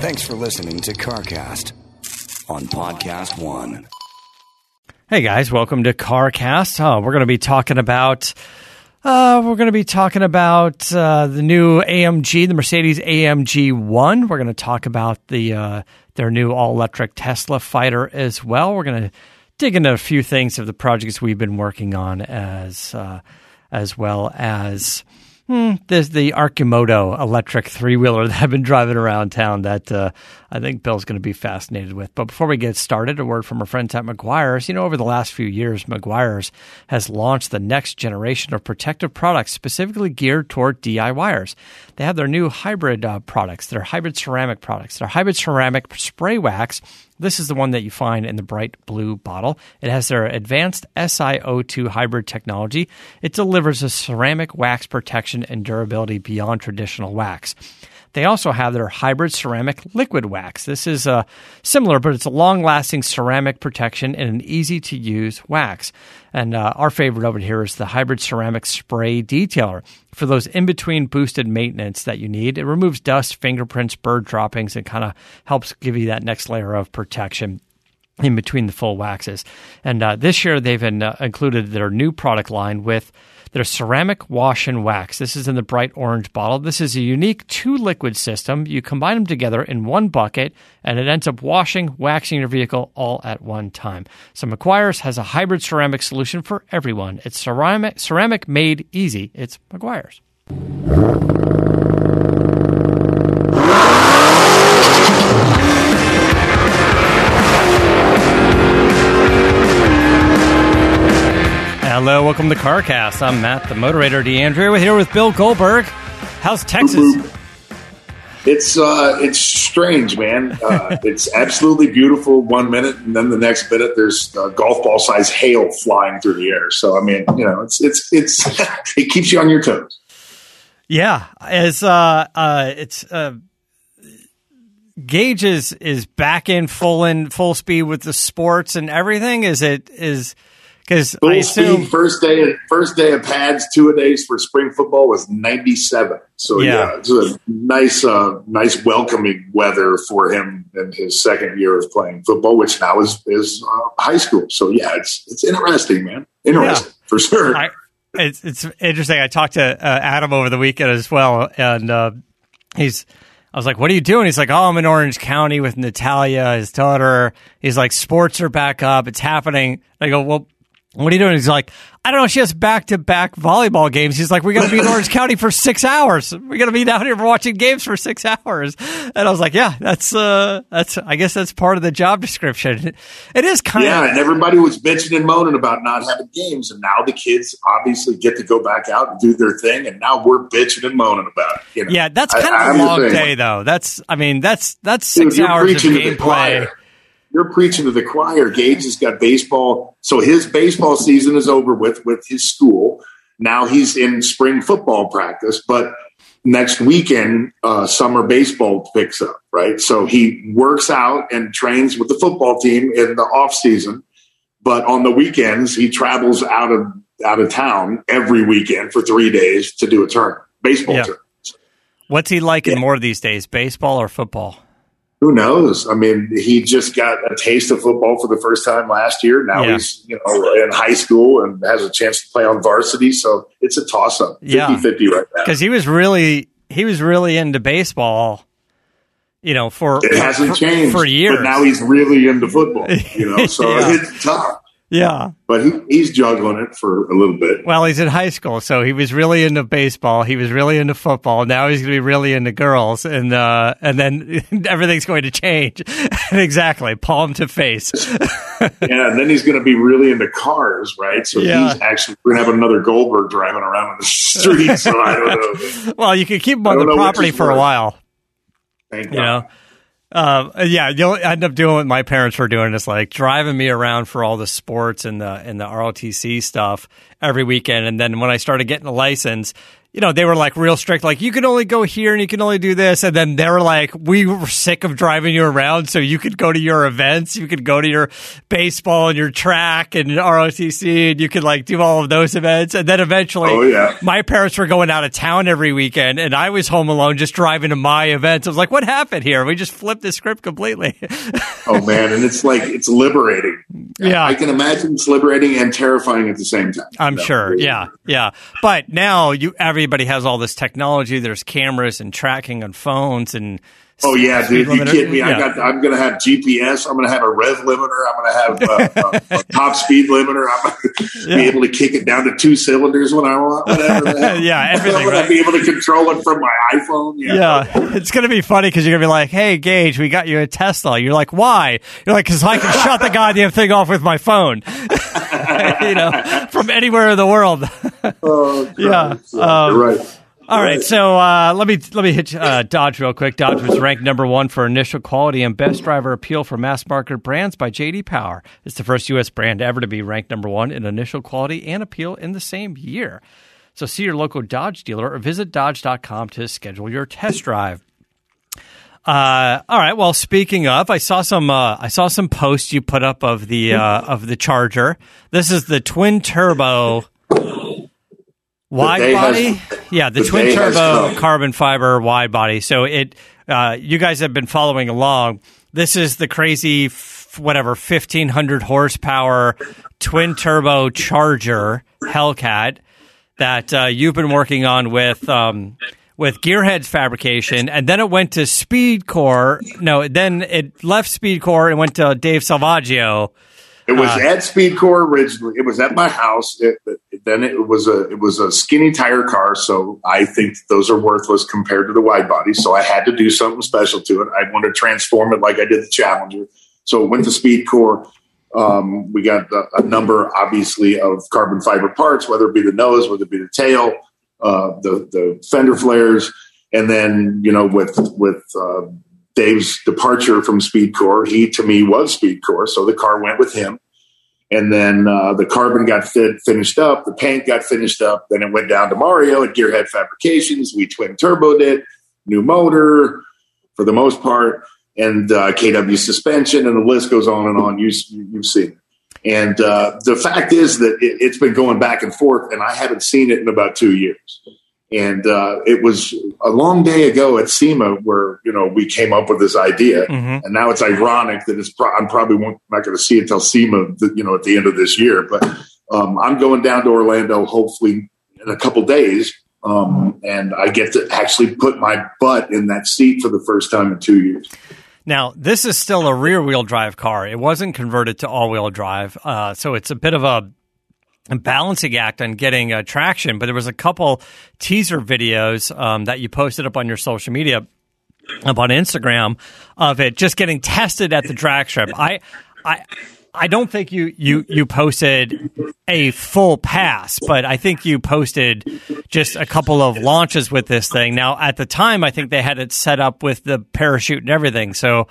Thanks for listening to CarCast on Podcast One. Hey guys, welcome to CarCast. Uh, we're going to be talking about uh, we're going to be talking about uh, the new AMG, the Mercedes AMG One. We're going to talk about the uh, their new all electric Tesla Fighter as well. We're going to dig into a few things of the projects we've been working on as uh, as well as Hmm, there's the Arcimoto electric three wheeler that I've been driving around town that uh, I think Bill's going to be fascinated with. But before we get started, a word from our friends at Meguiar's. You know, over the last few years, Meguiar's has launched the next generation of protective products specifically geared toward DIYers. They have their new hybrid uh, products, their hybrid ceramic products, their hybrid ceramic spray wax this is the one that you find in the bright blue bottle. It has their advanced SiO2 hybrid technology. It delivers a ceramic wax protection and durability beyond traditional wax. They also have their hybrid ceramic liquid wax. This is uh, similar, but it's a long lasting ceramic protection and an easy to use wax. And uh, our favorite over here is the hybrid ceramic spray detailer. For those in between boosted maintenance that you need, it removes dust, fingerprints, bird droppings, and kind of helps give you that next layer of protection in between the full waxes. And uh, this year they've in, uh, included their new product line with their ceramic wash and wax. This is in the bright orange bottle. This is a unique two liquid system. You combine them together in one bucket and it ends up washing, waxing your vehicle all at one time. So Meguiar's has a hybrid ceramic solution for everyone. It's ceramic, ceramic made easy. It's Meguiar's. Hello, welcome to CarCast. I'm Matt, the moderator, D'Andrea. We're here with Bill Goldberg. How's Texas? It's uh, it's strange, man. Uh, it's absolutely beautiful one minute, and then the next minute there's uh, golf ball size hail flying through the air. So I mean, you know, it's it's it's it keeps you on your toes. Yeah, as uh, uh, it's uh, Gage is is back in full in full speed with the sports and everything. Is it is because full assume, first day first day of pads two a days for spring football was ninety seven. So yeah, yeah it's a nice uh, nice welcoming weather for him in his second year of playing football, which now is is uh, high school. So yeah, it's it's interesting, man. Interesting yeah. for sure. I, it's it's interesting. I talked to uh, Adam over the weekend as well, and uh, he's. I was like, "What are you doing?" He's like, "Oh, I'm in Orange County with Natalia, his daughter." He's like, "Sports are back up. It's happening." I go, "Well, what are you doing? He's like, I don't know. She has back to back volleyball games. He's like, we got to be in Orange County for six hours. We got to be down here watching games for six hours. And I was like, yeah, that's, uh, that's, I guess that's part of the job description. It is kind yeah, of. Yeah. And everybody was bitching and moaning about not having games. And now the kids obviously get to go back out and do their thing. And now we're bitching and moaning about it. You know? Yeah. That's kind I, of a long day, though. That's, I mean, that's, that's six Dude, hours of gameplay you're preaching to the choir. Gage has got baseball. So his baseball season is over with with his school. Now he's in spring football practice, but next weekend, uh, summer baseball picks up, right? So he works out and trains with the football team in the off season, but on the weekends he travels out of out of town every weekend for three days to do a turn baseball yeah. What's he like yeah. in more these days, baseball or football? Who knows? I mean, he just got a taste of football for the first time last year. Now yeah. he's, you know, in high school and has a chance to play on varsity. So it's a toss up 50 yeah. 50 right now. Because he was really, he was really into baseball, you know, for, it hasn't for, changed for years. But now he's really into football, you know, so yeah. it's tough. Yeah. But he, he's juggling it for a little bit. Well, he's in high school, so he was really into baseball. He was really into football. Now he's going to be really into girls, and uh, and then everything's going to change. exactly, palm to face. yeah, and then he's going to be really into cars, right? So yeah. he's actually we're going to have another Goldberg driving around on the street. so I don't know. Well, you can keep him on the property for a while. Thank you know. Um, yeah, you'll end up doing what my parents were doing, is like driving me around for all the sports and the and the ROTC stuff every weekend. And then when I started getting a license, you know, they were like real strict, like you can only go here and you can only do this. And then they were like, we were sick of driving you around. So you could go to your events, you could go to your baseball and your track and ROTC and you could like do all of those events. And then eventually, Oh, yeah. my parents were going out of town every weekend and I was home alone just driving to my events. I was like, what happened here? We just flipped the script completely. Oh man, and it's like it's liberating. Yeah. I can imagine it's liberating and terrifying at the same time. I'm No. sure. Yeah. Yeah. But now you everybody has all this technology. There's cameras and tracking on phones and Oh yeah, dude! You kidding me? I got. I'm going to have GPS. I'm going to have a rev limiter. I'm going to have uh, a, a top speed limiter. I'm going to Yeah. be able to kick it down to two cylinders when I want. Whatever. Yeah, everything, I'm going right? to be able to control it from my iPhone. Yeah. Yeah, it's gonna be funny because you're gonna be like, "Hey, Gage, we got you a Tesla." You're like, "Why?" You're like, "Cause I can shut the goddamn thing off with my phone." you know, from anywhere in the world. Oh, Yeah, So, um, you're right. All right, so uh, let me let me hit uh, Dodge real quick. Dodge was ranked number one for initial quality and best driver appeal for mass market brands by JD Power. It's the first U.S. brand ever to be ranked number one in initial quality and appeal in the same year. So see your local Dodge dealer or visit Dodge.com to schedule your test drive. Uh, all right. Well, speaking of, I saw some uh, I saw some posts you put up of the uh, of the Charger. This is the twin turbo wide day has- body. yeah, the, the twin turbo carbon fiber wide body. So it uh, you guys have been following along. This is the crazy f- whatever 1500 horsepower twin turbo Charger Hellcat that uh, you've been working on with um, with Gearheads fabrication, and then it went to SpeedKore. No, then it left SpeedKore and went to Dave Salvaggio. It was uh, at SpeedKore originally. It was at my house. It, it- then it was a it was a skinny tire car. So I think those are worthless compared to the wide body. So I had to do something special to it. I wanted to transform it like I did the Challenger. So it went to SpeedKore. Um, we got a, a number, obviously, of carbon fiber parts, whether it be the nose, whether it be the tail, uh, the the fender flares, and then you know with with uh, Dave's departure from Speed SpeedKore, he to me was Speed SpeedKore, so the car went with him. And then uh, the carbon got fit, finished up, the paint got finished up. Then it went down to Mario at Gearhead Fabrications. We twin turboed it, new motor for the most part, and uh, KW suspension, and the list goes on and on. You, you've seen it. And uh, the fact is that it, it's been going back and forth, and I haven't seen it in about two years. And uh, it was a long day ago at SEMA where you know we came up with this idea, Mhm. and now it's ironic that it's. Pro- I'm probably won't, not going to see it till SEMA, you know, at the end of this year. But um, I'm going down to Orlando hopefully in a couple days, um, and I get to actually put my butt in that seat for the first time in two years. Now, this is still a rear wheel drive car. It wasn't converted to all wheel drive. Uh, so it's a bit of a balancing act on getting uh, traction. But there was a couple teaser videos um, that you posted up on your social media, up on Instagram, of it just getting tested at the drag strip. I, I, I don't think you, you, you posted a full pass, but I think you posted just a couple of launches with this thing. Now, at the time, I think they had it set up with the parachute and everything. So,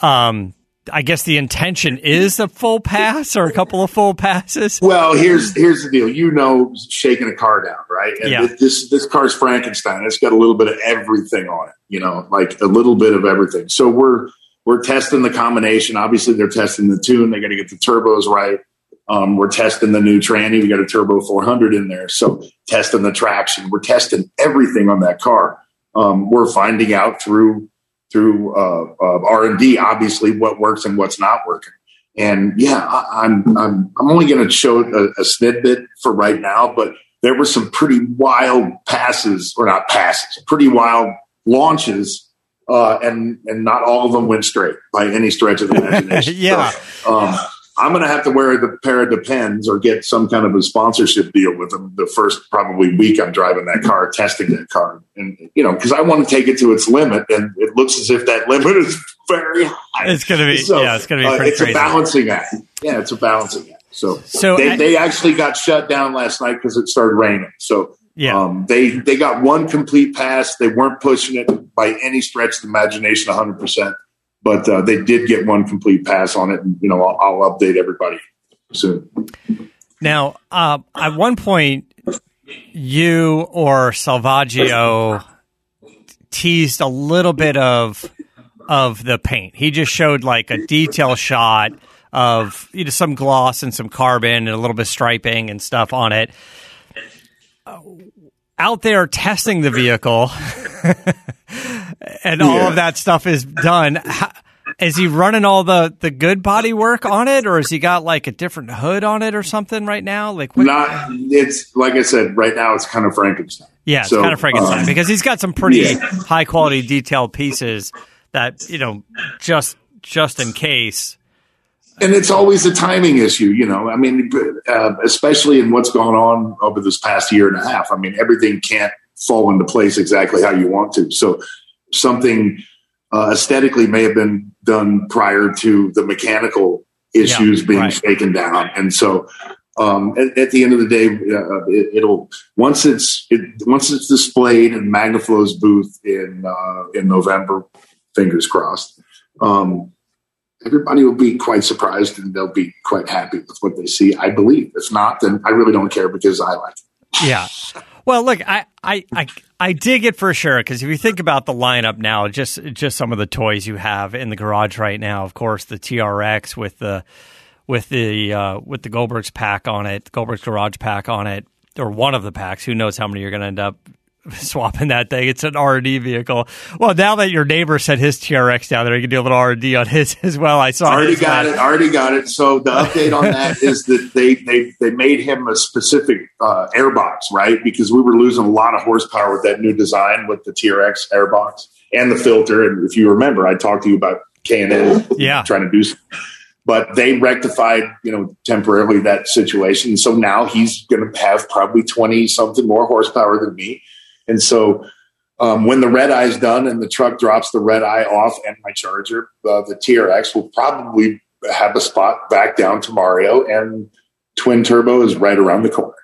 um, I guess the intention is a full pass or a couple of full passes. Well, here's here's the deal. You know, shaking a car down, right? And Yeah. this this car's Frankenstein. It's got a little bit of everything on it. You know, like a little bit of everything. So we're we're testing the combination. Obviously, they're testing the tune. They got to get the turbos right. Um, we're testing the new tranny. We got a turbo 400 in there. So testing the traction. We're testing everything on that car. Um, we're finding out through through uh, uh, R and D, obviously, what works and what's not working. And yeah, I, I'm I'm I'm only going to show a, a snippet for right now, but there were some pretty wild passes, or not passes, pretty wild launches, uh, and and not all of them went straight by any stretch of the imagination. Yeah. So, um, I'm going to have to wear the pair of Depends or get some kind of a sponsorship deal with them the first probably week I'm driving that car, testing that car, and you know because I want to take it to its limit, and it looks as if that limit is very high. It's gonna be so, yeah, it's gonna be uh, it's crazy. a balancing act. Yeah, it's a balancing act. So, So, they, and- they actually got shut down last night because it started raining. So Yeah. um, they they got one complete pass. They weren't pushing it by any stretch of the imagination, 100. percent But uh, they did get one complete pass on it, and you know I'll, I'll update everybody soon. Now, uh, at one point, you or Salvaggio teased a little bit of of the paint. He just showed like a detail shot of you know some gloss and some carbon and a little bit of striping and stuff on it. Out there testing the vehicle, and all Yeah. of that stuff is done. How, is he running all the the good body work on it, or has he got like a different hood on it or something right now? Like, what, Not it's like I said, right now it's kind of Frankenstein. yeah, it's So, kind of Frankenstein um, because he's got some pretty yeah. high quality detailed pieces that you know just just in case. And it's always a timing issue, you know. I mean, uh, especially in what's gone on over this past year and a half. I mean, everything can't fall into place exactly how you want to. So something uh, aesthetically may have been done prior to the mechanical issues Yeah, being right. shaken down, and so. Um, at, at the end of the day, uh, it, it'll once it's it, once it's displayed in Magnaflow's booth in uh, in November. Fingers crossed. Um, everybody will be quite surprised and they'll be quite happy with what they see. I believe. If not, then I really don't care because I like it. Yeah. Well, look, I I I, I dig it for sure because if you think about the lineup now, just just some of the toys you have in the garage right now. Of course, the TRX with the with the uh, with the Goldberg's pack on it, Goldberg's garage pack on it, or one of the packs. Who knows how many you're going to end up swapping that thing? It's an R and D vehicle. Well, now that your neighbor sent his TRX down there, you can do a little R and D on his as well. I saw. Already got last- it. Already got it. So the update on that is that they they they made him a specific uh, airbox, right? Because we were losing a lot of horsepower with that new design with the TRX airbox and the filter. And if you remember, I talked to you about K and N Yeah. trying to do. Some, but they rectified, you know, temporarily that situation. So now he's going to have probably twenty something more horsepower than me. And so um, when the red eye is done and the truck drops the red eye off and my charger, uh, the TRX will probably have a spot back down to Mario, and twin turbo is right around the corner.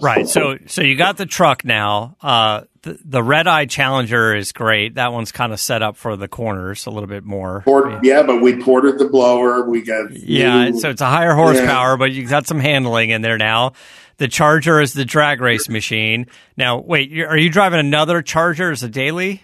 Right. So so you got the truck now. Uh, the, the red eye Challenger is great. That one's kind of set up for the corners a little bit more. Port, yeah, but we ported the blower. We got Yeah, new- so it's a higher horsepower, but you got some handling in there now. The Charger is the drag race machine. Now, wait, are you driving another Charger as a daily?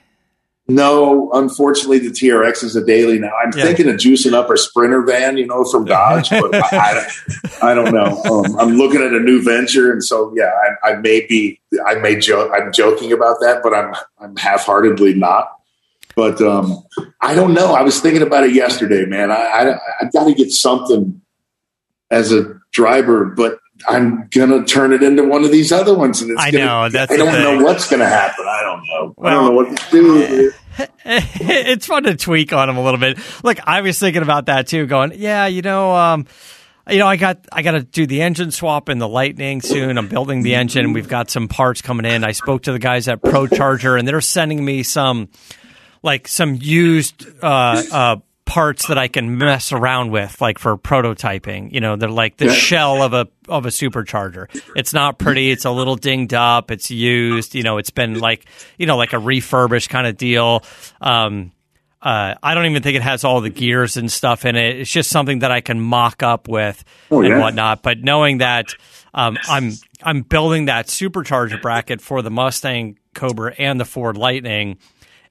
no. Unfortunately, the TRX is a daily now. I'm Yeah. thinking of juicing up a Sprinter van, you know, from Dodge, but I, I, don't- I don't know. Um, I'm looking at a new venture, and so yeah, I, I may be. I may joke. I'm joking about that, but I'm I'm half-heartedly not. But um, I don't know. I was thinking about it yesterday, man. I I, I got to get something as a driver, but I'm gonna turn it into one of these other ones, and it's I gonna, know, that's I don't thing. know what's gonna happen. I don't know. I don't know what to do. it's fun to tweak on them a little bit. Look, I was thinking about that too, going, yeah, you know, um, you know, I got I got to do the engine swap in the Lightning soon. I'm building the engine. We've got some parts coming in. I spoke to the guys at ProCharger, and they're sending me some like some used uh, uh, parts that I can mess around with, like for prototyping. You know, they're like the Yeah. shell of a of a supercharger. It's not pretty. It's a little dinged up. It's used. You know, it's been like you know like a refurbished kind of deal. Um, uh, I don't even think it has all the gears and stuff in it. It's just something that I can mock up with Oh, and yeah. whatnot. But knowing that um, I'm I'm building that supercharger bracket for the Mustang Cobra and the Ford Lightning,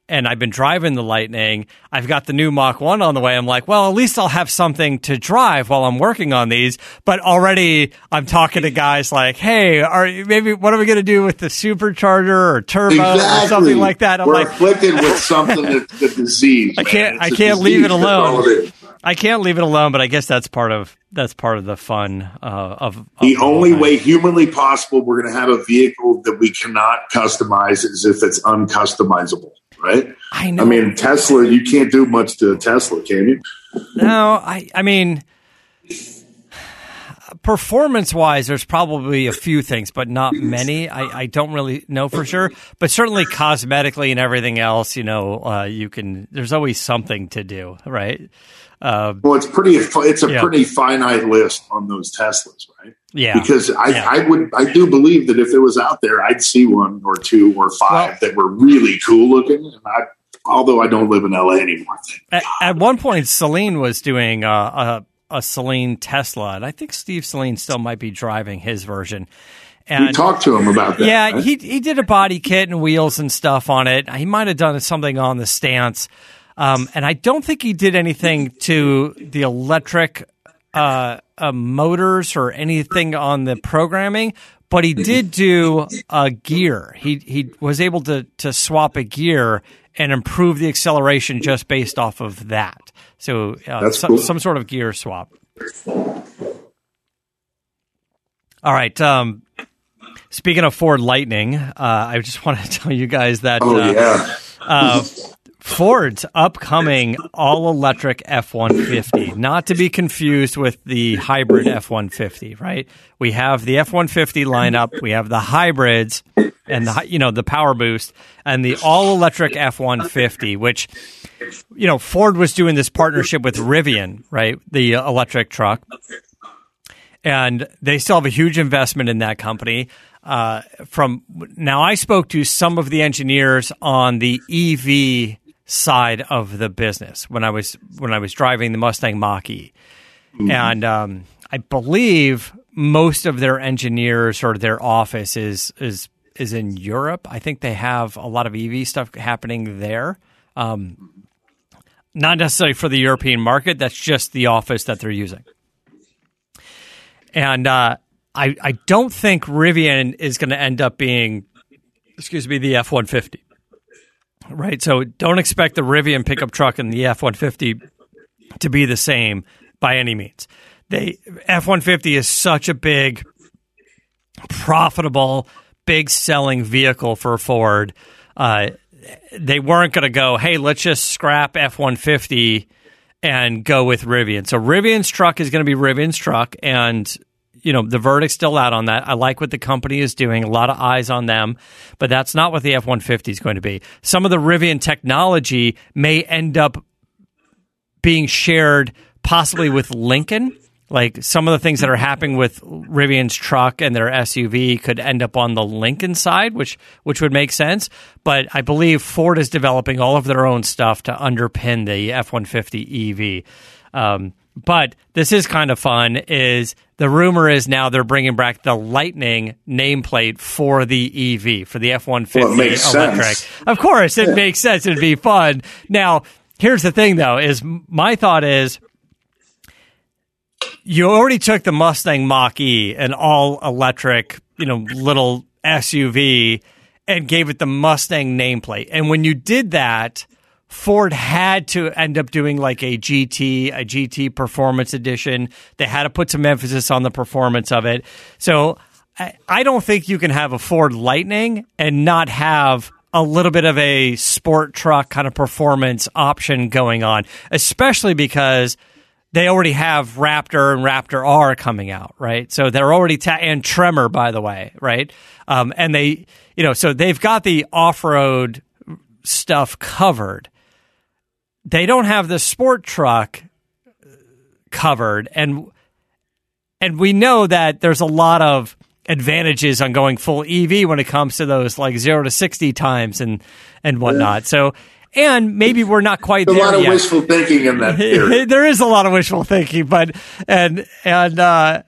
and I've been driving the Lightning. I've got the new Mach One on the way. I'm like, well, at least I'll have something to drive while I'm working on these. But already I'm talking to guys like, hey, are maybe what are we going to do with the supercharger or turbo Exactly. or something like that? I'm We're like, afflicted with something that the disease. I can't- I can't leave it alone. all it is. I can't leave it alone, but I guess that's part of that's part of the fun uh, of, of The only way humanly possible we're going to have a vehicle that we cannot customize is if it's uncustomizable, right? I know. I mean, Tesla, you can't do much to Tesla, can you? no, I I mean, performance wise, there's probably a few things, but not many. I, I don't really know for sure, but certainly cosmetically and everything else, you know, uh, you can. There's always something to do, right? Uh, Well, it's pretty. It's a Yeah. pretty finite list on those Teslas, right? Yeah, Because I, Yeah. I would, I do believe that if it was out there, I'd see one or two or five Well- that were really cool looking. And I, although I don't live in LA anymore, At, at one point, Saleen was doing uh, a a Saleen Tesla, and I think Steve Saleen still might be driving his version. And, we talked to him about that. Yeah, right? he he did a body kit and wheels and stuff on it. He might have done something on the stance, um, and I don't think he did anything to the electric uh, uh, motors or anything on the programming. But he did do a gear. He he was able to to swap a gear and improve the acceleration just based off of that. So uh, some, cool. some sort of gear swap. All right. Um, speaking of Ford Lightning, uh, I just want to tell you guys that oh uh, yeah, uh, Ford's upcoming all electric F 150, not to be confused with the hybrid F 150, right? We have the F 150 lineup, we have the hybrids and the, you know, the power boost and the all electric F 150, which, you know, Ford was doing this partnership with Rivian, right? The electric truck and they still have a huge investment in that company. Uh, from now, I spoke to some of the engineers on the EV side of the business when I was when I was driving the Mustang Mach E, and um, I believe most of their engineers or their office is is is in Europe. I think they have a lot of EV stuff happening there. Um, not necessarily for the European market. That's just the office that they're using. And uh, I, I don't think Rivian is going to end up being, excuse me, the F 150. Right. So don't expect the Rivian pickup truck and the F 150 to be the same by any means. They F 150 is such a big, profitable, big selling vehicle for Ford. Uh, they weren't going to go, hey, let's just scrap F 150 and go with Rivian. So Rivian's truck is going to be Rivian's truck, and you know the verdict's still out on that. I like what the company is doing; a lot of eyes on them, but that's not what the F one fifty is going to be. Some of the Rivian technology may end up being shared, possibly with Lincoln. Like some of the things that are happening with Rivian's truck and their SUV could end up on the Lincoln side, which which would make sense. But I believe Ford is developing all of their own stuff to underpin the F one fifty EV. Um, but this is kind of fun. Is the rumor is now they're bringing back the Lightning nameplate for the EV for the F one Well, fifty makes electric. sense. Of course, it makes sense. It'd be fun. Now, here's the thing, though: is my thought is you already took the Mustang Mach E, an all electric, you know, little SUV, and gave it the Mustang nameplate. And when you did that, Ford had to end up doing like a GT, a GT Performance Edition. They had to put some emphasis on the performance of it. So I, I don't think you can have a Ford Lightning and not have a little bit of a sport truck kind of performance option going on, especially because they already have Raptor and Raptor R coming out, right? So they're already ta- and Tremor, by the way, right? Um, and they, you know, so they've got the off road stuff covered. They don't have the sport truck covered, and and we know that there's a lot of advantages on going full EV when it comes to those like zero to sixty times and and whatnot. So. And maybe we're not quite a there lot of yet. wishful thinking in that theory. there is a lot of wishful thinking, but and and uh,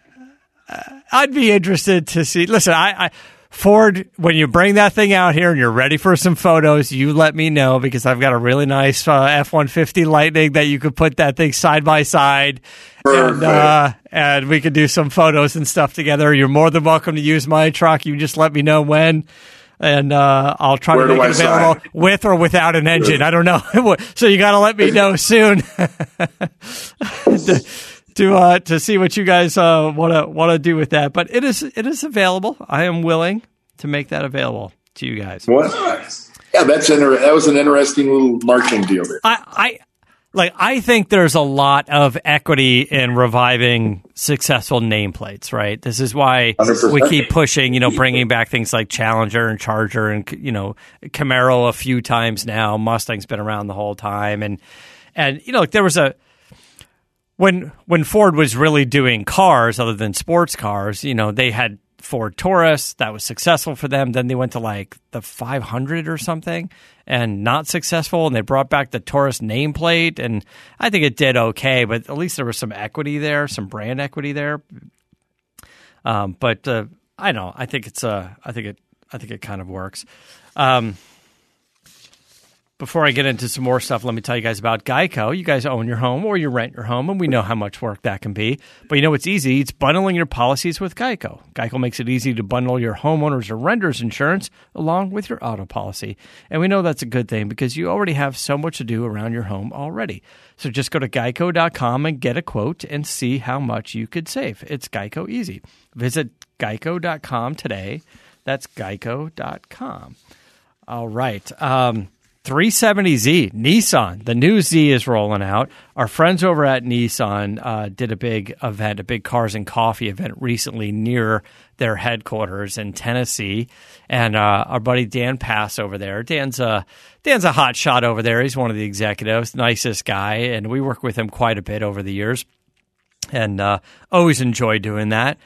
I'd be interested to see. Listen, I, I Ford, when you bring that thing out here and you're ready for some photos, you let me know because I've got a really nice uh, F one fifty Lightning that you could put that thing side by side, and uh, and we could do some photos and stuff together. You're more than welcome to use my truck. You just let me know when. And uh, I'll try Where to make it available sign? with or without an engine. I don't know. so you got to let me know soon to uh, to see what you guys want to want to do with that. But it is it is available. I am willing to make that available to you guys. What? Yeah, that's inter- that was an interesting little marketing deal there. I, I like I think there's a lot of equity in reviving successful nameplates, right? This is why 100%. we keep pushing, you know, bringing back things like Challenger and Charger and you know Camaro a few times now. Mustang's been around the whole time, and and you know there was a when when Ford was really doing cars other than sports cars, you know, they had Ford Taurus that was successful for them. Then they went to like the 500 or something and not successful. And they brought back the Taurus nameplate, and I think it did okay, but at least there was some equity there, some brand equity there. Um, but uh, I know. I think it's uh, I think it I think it kind of works. Um, before I get into some more stuff, let me tell you guys about Geico. You guys own your home or you rent your home, and we know how much work that can be. But you know what's easy? It's bundling your policies with Geico. Geico makes it easy to bundle your homeowners or renters insurance along with your auto policy. And we know that's a good thing because you already have so much to do around your home already. So just go to geico.com and get a quote and see how much you could save. It's Geico easy. Visit geico.com today. That's geico.com. All right. Um, 370Z, Nissan. The new Z is rolling out. Our friends over at Nissan uh, did a big event, a big Cars and Coffee event recently near their headquarters in Tennessee. And uh, our buddy Dan Pass over there. Dan's a Dan's a hot shot over there. He's one of the executives, nicest guy, and we work with him quite a bit over the years, and uh, always enjoy doing that.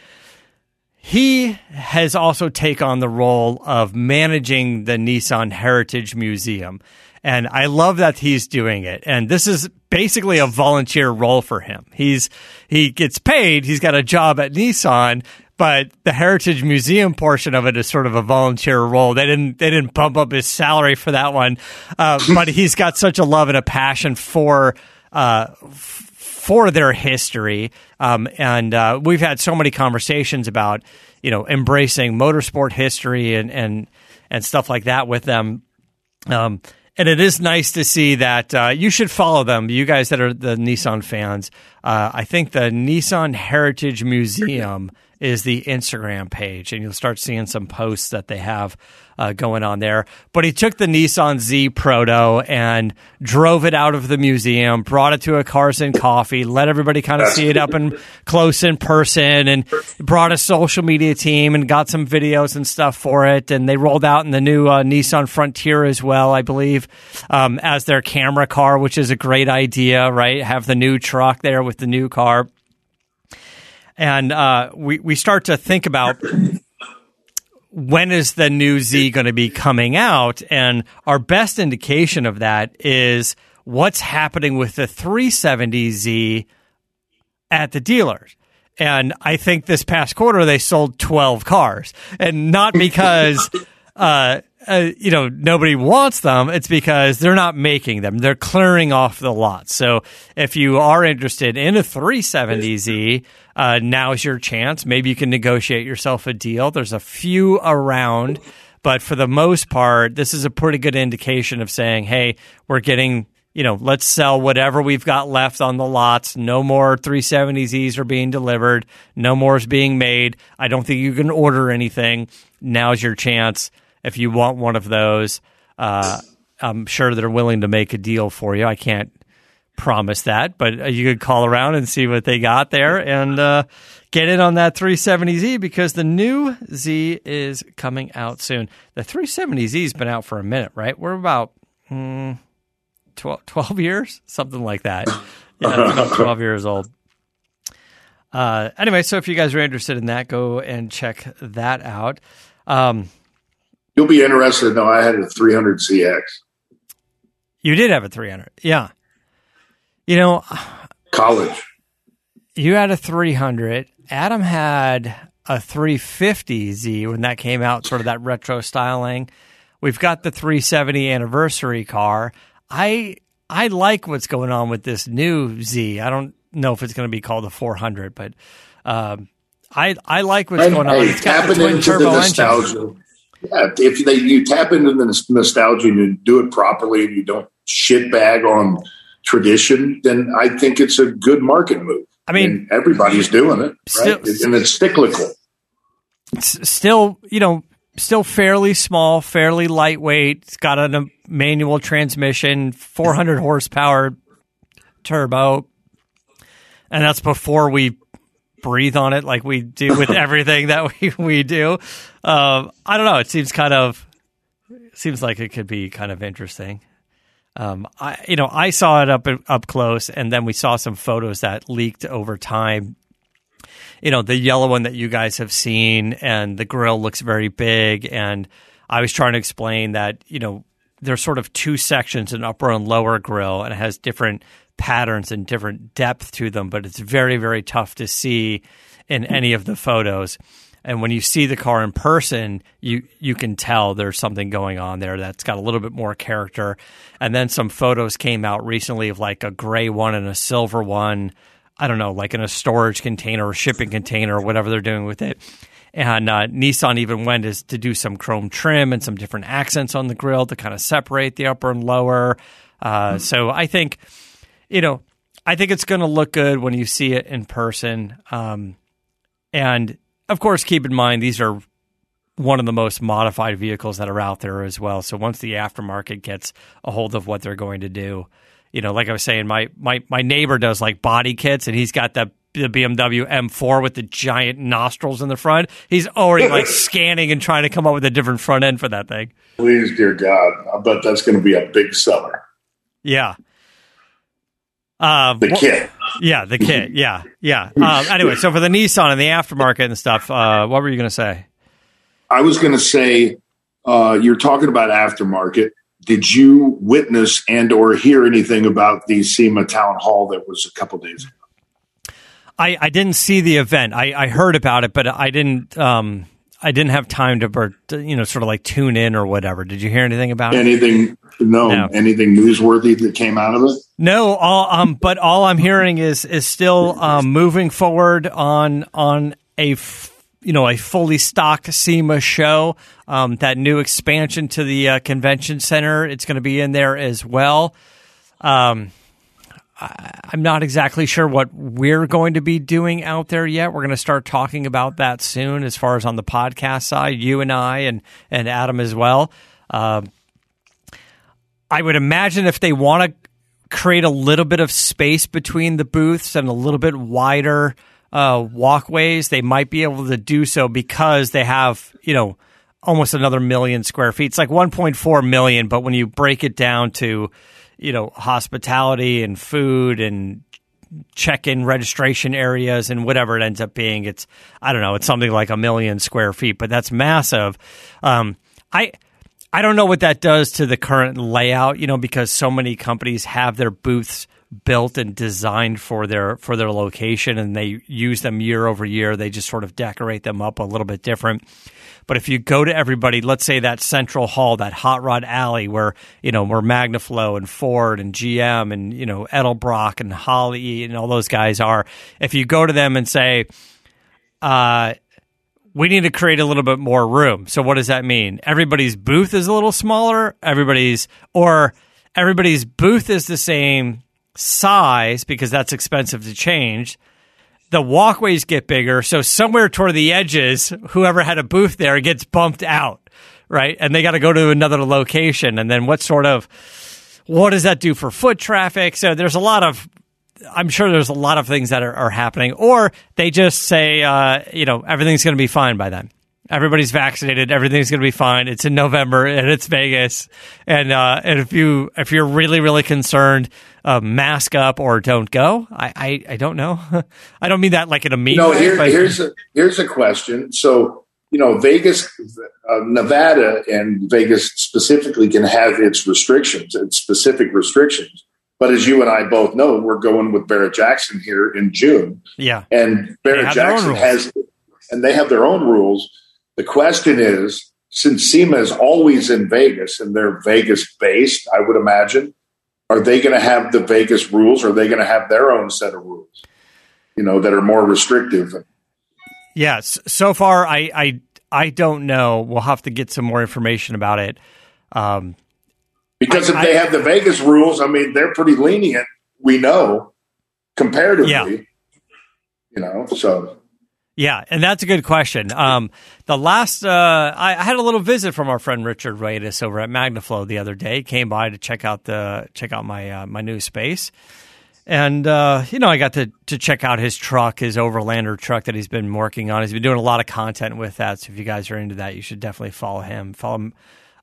He has also taken on the role of managing the Nissan Heritage Museum. And I love that he's doing it. And this is basically a volunteer role for him. He's he gets paid, he's got a job at Nissan, but the Heritage Museum portion of it is sort of a volunteer role. They didn't they didn't bump up his salary for that one, uh, but he's got such a love and a passion for uh, for their history. Um, and uh, we've had so many conversations about, you know, embracing motorsport history and, and, and stuff like that with them. Um, and it is nice to see that uh, you should follow them. You guys that are the Nissan fans, uh, I think the Nissan Heritage Museum is the Instagram page, and you'll start seeing some posts that they have uh, going on there. But he took the Nissan Z Proto and drove it out of the museum, brought it to a Cars and Coffee, let everybody kind of see it up and close in person, and brought a social media team and got some videos and stuff for it. And they rolled out in the new uh, Nissan Frontier as well, I believe, um, as their camera car, which is a great idea, right? Have the new truck there with the new car and uh, we we start to think about when is the new Z going to be coming out, and our best indication of that is what's happening with the 370Z at the dealers. And I think this past quarter they sold 12 cars, and not because. Uh, uh, you know, nobody wants them, it's because they're not making them. They're clearing off the lot. So if you are interested in a 370Z, uh, now's your chance. Maybe you can negotiate yourself a deal. There's a few around, but for the most part, this is a pretty good indication of saying, hey, we're getting you know, let's sell whatever we've got left on the lots. No more 370Zs are being delivered. No more is being made. I don't think you can order anything. Now's your chance if you want one of those, uh, I'm sure they're willing to make a deal for you. I can't promise that, but uh, you could call around and see what they got there and uh, get in on that 370Z because the new Z is coming out soon. The 370Z has been out for a minute, right? We're about mm, 12, 12 years, something like that. Yeah, it's about 12 years old. Uh, anyway, so if you guys are interested in that, go and check that out. Um, You'll be interested know I had a 300ZX. You did have a 300. Yeah. You know, college. You had a 300. Adam had a 350Z when that came out, sort of that retro styling. We've got the 370 anniversary car. I I like what's going on with this new Z. I don't know if it's going to be called the 400, but um, I I like what's going on. It's got the twin turbo engine. Yeah, if they you tap into the nostalgia and you do it properly and you don't shit bag on tradition, then I think it's a good market move. I mean, everybody's doing it, still, right? And it's cyclical. It's still, you know, still fairly small, fairly lightweight. It's got a manual transmission, 400 horsepower turbo, and that's before we breathe on it like we do with everything that we, we do. Um, I don't know. It seems kind of seems like it could be kind of interesting. Um, I you know I saw it up up close, and then we saw some photos that leaked over time. You know the yellow one that you guys have seen, and the grill looks very big. And I was trying to explain that you know there's sort of two sections, an upper and lower grill, and it has different patterns and different depth to them, but it's very, very tough to see in any of the photos. And when you see the car in person, you you can tell there's something going on there that's got a little bit more character. And then some photos came out recently of like a gray one and a silver one. I don't know, like in a storage container or shipping container or whatever they're doing with it. And uh, Nissan even went is to do some chrome trim and some different accents on the grill to kind of separate the upper and lower. Uh, so I think, you know, I think it's going to look good when you see it in person. Um, and of course, keep in mind these are one of the most modified vehicles that are out there as well. So once the aftermarket gets a hold of what they're going to do, you know, like I was saying, my my my neighbor does like body kits, and he's got the the BMW M4 with the giant nostrils in the front. He's already like scanning and trying to come up with a different front end for that thing. Please, dear God, I bet that's going to be a big seller. Yeah. Uh, the kit. Yeah, the kit. Yeah, yeah. Um, anyway, so for the Nissan and the aftermarket and stuff, uh, what were you going to say? I was going to say uh, you're talking about aftermarket. Did you witness and or hear anything about the SEMA town hall that was a couple days ago? I, I didn't see the event. I, I heard about it, but I didn't. Um, I didn't have time to, you know, sort of like tune in or whatever. Did you hear anything about anything, it? No, no, Anything newsworthy that came out of it? No. All um, but all I'm hearing is is still um, moving forward on on a f- you know a fully stocked SEMA show. Um, that new expansion to the uh, convention center, it's going to be in there as well. Um, I'm not exactly sure what we're going to be doing out there yet. We're going to start talking about that soon, as far as on the podcast side, you and I and and Adam as well. Uh, I would imagine if they want to create a little bit of space between the booths and a little bit wider uh, walkways, they might be able to do so because they have you know almost another million square feet. It's like 1.4 million, but when you break it down to you know, hospitality and food and check-in registration areas and whatever it ends up being. It's I don't know. It's something like a million square feet, but that's massive. Um, I I don't know what that does to the current layout. You know, because so many companies have their booths built and designed for their for their location, and they use them year over year. They just sort of decorate them up a little bit different. But if you go to everybody, let's say that central hall, that hot rod alley where, you know, where Magnaflow and Ford and GM and, you know, Edelbrock and Holley and all those guys are, if you go to them and say, uh, we need to create a little bit more room. So what does that mean? Everybody's booth is a little smaller, everybody's or everybody's booth is the same size because that's expensive to change the walkways get bigger. So somewhere toward the edges, whoever had a booth there gets bumped out, right? And they got to go to another location. And then what sort of what does that do for foot traffic? So there's a lot of I'm sure there's a lot of things that are, are happening, or they just say, uh, you know, everything's going to be fine by then. Everybody's vaccinated. Everything's going to be fine. It's in November and it's Vegas. And uh, and if you if you're really really concerned, uh, mask up or don't go. I I, I don't know. I don't mean that like in a mean. No, here, here's a here's a question. So you know, Vegas, uh, Nevada, and Vegas specifically can have its restrictions and specific restrictions. But as you and I both know, we're going with Barrett Jackson here in June. Yeah, and Barrett Jackson has, and they have their own rules the question is, since SEMA is always in Vegas and they're Vegas based, I would imagine, are they going to have the Vegas rules or are they going to have their own set of rules, you know, that are more restrictive? Yes. So far, I, I, I don't know. We'll have to get some more information about it. Um, because if I, they have the Vegas rules, I mean, they're pretty lenient, we know, comparatively. Yeah. You know, so yeah, and that's a good question. Um, the last, uh, I, I, had a little visit from our friend Richard Radis over at Magnaflow the other day. Came by to check out the check out my uh, my new space, and uh, you know I got to to check out his truck, his Overlander truck that he's been working on. He's been doing a lot of content with that. So if you guys are into that, you should definitely follow him. Follow him.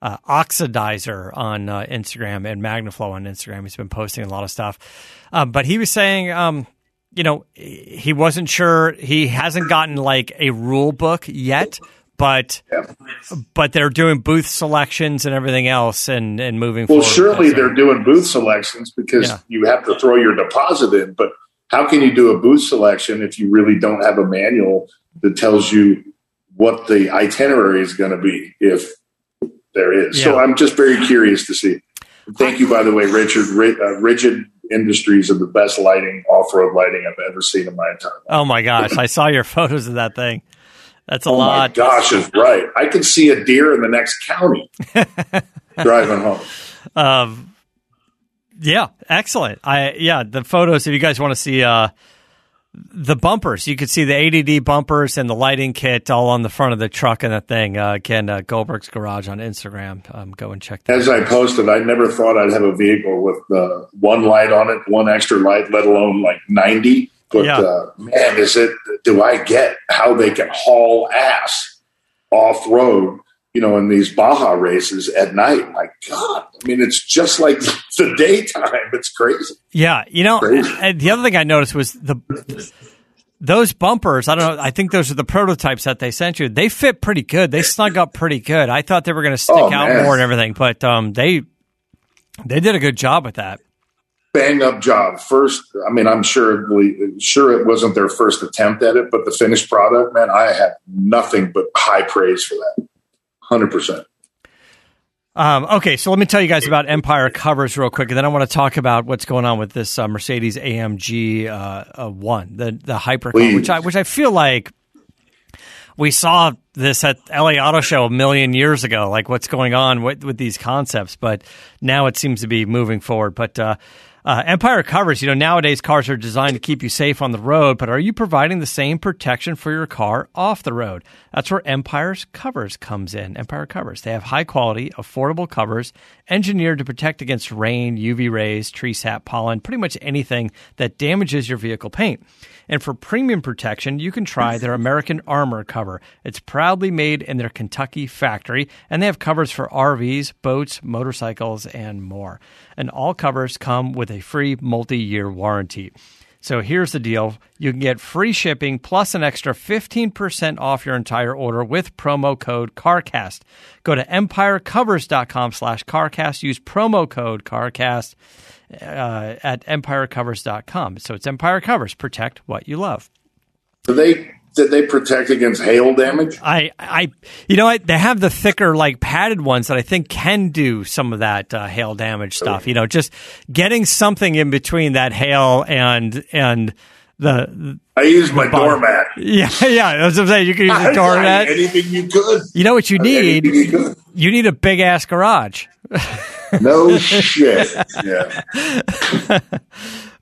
Uh, Oxidizer on uh, Instagram and Magnaflow on Instagram. He's been posting a lot of stuff. Um, but he was saying, um, you know, he wasn't sure. He hasn't gotten like a rule book yet, but yeah. but they're doing booth selections and everything else, and and moving. Forward Well, surely they're doing booth selections because yeah. you have to throw your deposit in. But how can you do a booth selection if you really don't have a manual that tells you what the itinerary is going to be if there is. Yeah. So I'm just very curious to see. Thank you, by the way, Richard. Ri- uh, Rigid Industries are the best lighting, off-road lighting I've ever seen in my entire life. Oh my gosh, I saw your photos of that thing. That's a Oh my lot. gosh, is right. I can see a deer in the next county driving home. Um, yeah, excellent. I yeah, the photos. If you guys want to see uh, the bumpers, you could see the ADD bumpers and the lighting kit all on the front of the truck and the thing. Uh, again, uh, Goldberg's Garage on Instagram. Um, go and check that. As I posted, I never thought I'd have a vehicle with uh, one light on it, one extra light, let alone like 90. But Yeah. uh, man, is it, do I get how they can haul ass off road, you know, in these Baja races at night? My God. I mean, it's just like the daytime. It's crazy. Yeah, you know, and the other thing I noticed was the those bumpers. I don't know. I think those are the prototypes that they sent you. They fit pretty good. They snug up pretty good. I thought they were going to stick Oh, out man. more and everything, but um, they they did a good job with that. Bang up job. First, I mean, I'm sure, sure it wasn't their first attempt at it, but the finished product, man, I have nothing but high praise for that. 100%. Um, okay, so let me tell you guys about Empire covers real quick, and then I want to talk about what's going on with this uh, Mercedes AMG uh, uh, one, the the hypercar, Please. which I which I feel like we saw this at LA Auto Show a million years ago. Like what's going on with, with these concepts, but now it seems to be moving forward. But uh, Empire covers, you know, nowadays cars are designed to keep you safe on the road, but are you providing the same protection for your car off the road? That's where Empire's covers comes in. Empire covers. They have high quality, affordable covers engineered to protect against rain, UV rays, tree sap, pollen, pretty much anything that damages your vehicle paint. And for premium protection, you can try their American Armor cover. It's proudly made in their Kentucky factory, and they have covers for RVs, boats, motorcycles, and more. And all covers come with a free multi year warranty. So here's the deal. You can get free shipping plus an extra 15% off your entire order with promo code CARCAST. Go to empirecovers.com slash CARCAST. Use promo code CARCAST uh, at empirecovers.com. So it's Empire Covers. Protect what you love. They did they protect against hail damage? I, I, you know what? They have the thicker, like padded ones that I think can do some of that uh, hail damage stuff. You know, just getting something in between that hail and and the I used my bottom. doormat. yeah yeah. That's what I'm saying. You can use a doormat. Anything you could. You know what you need? You could. You need a big ass garage. No shit. Yeah.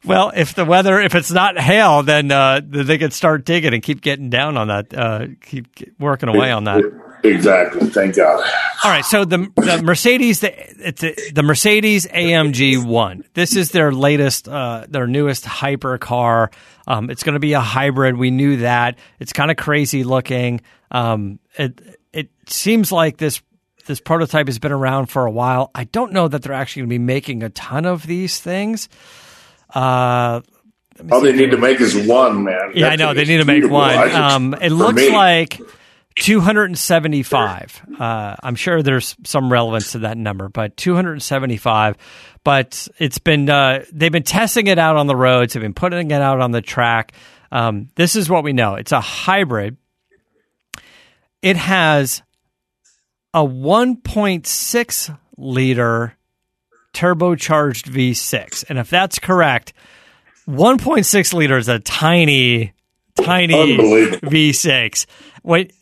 Well, if the weather, if it's not hail, then uh, they could start digging and keep getting down on that, uh, keep working away on that. Exactly. Thank God. All right, so the, the Mercedes, the, it's a, the Mercedes AMG One. This is their latest, uh, their newest hypercar. Um, it's going to be a hybrid. We knew that. It's kind of crazy looking. Um, it it seems like this this prototype has been around for a while. I don't know that they're actually going to be making a ton of these things. Uh, All they need to make is one, man. yeah, I know they need to make one. Um, it looks me, like 275. Uh, I'm sure there's some relevance to that number, but 275. But it's been uh, they've been testing it out on the roads. They've been putting it out on the track. Um, this is what we know. It's a hybrid. It has a 1.6 liter turbocharged V6, and if that's correct, 1.6 liter is a tiny, tiny V6. Wait,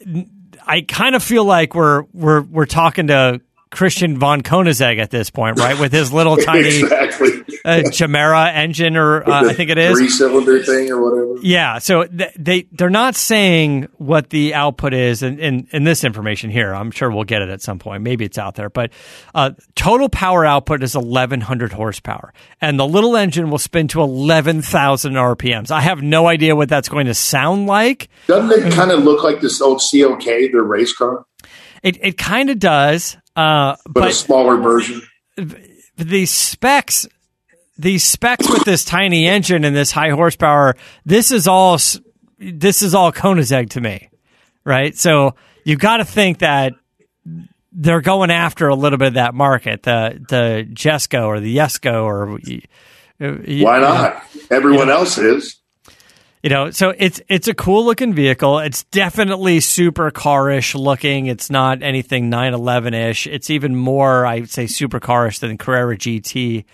I kind of feel like we're we're we're talking to Christian von Koenigsegg at this point, right? With his little tiny exactly. uh, Chimera engine, or uh, I think it is. three cylinder thing or whatever. Yeah, so th- they they're not saying what the output is in, in, in this information here. I'm sure we'll get it at some point. Maybe it's out there, but uh, total power output is 1100 horsepower, and the little engine will spin to 11,000 RPMs. I have no idea what that's going to sound like. Doesn't it kind of look like this old CLK, their race car, It it kind of does, uh, but, a smaller version? these specs these specs with this tiny engine and this high horsepower this is all this is all Koenigsegg to me right so you've got to think that they're going after a little bit of that market the the Jesko or the Yesco or Why not? Everyone else is. You know, so it's it's a cool looking vehicle. It's definitely super carish looking. It's not anything 911 ish. It's even more, I would say, supercarish than Carrera GT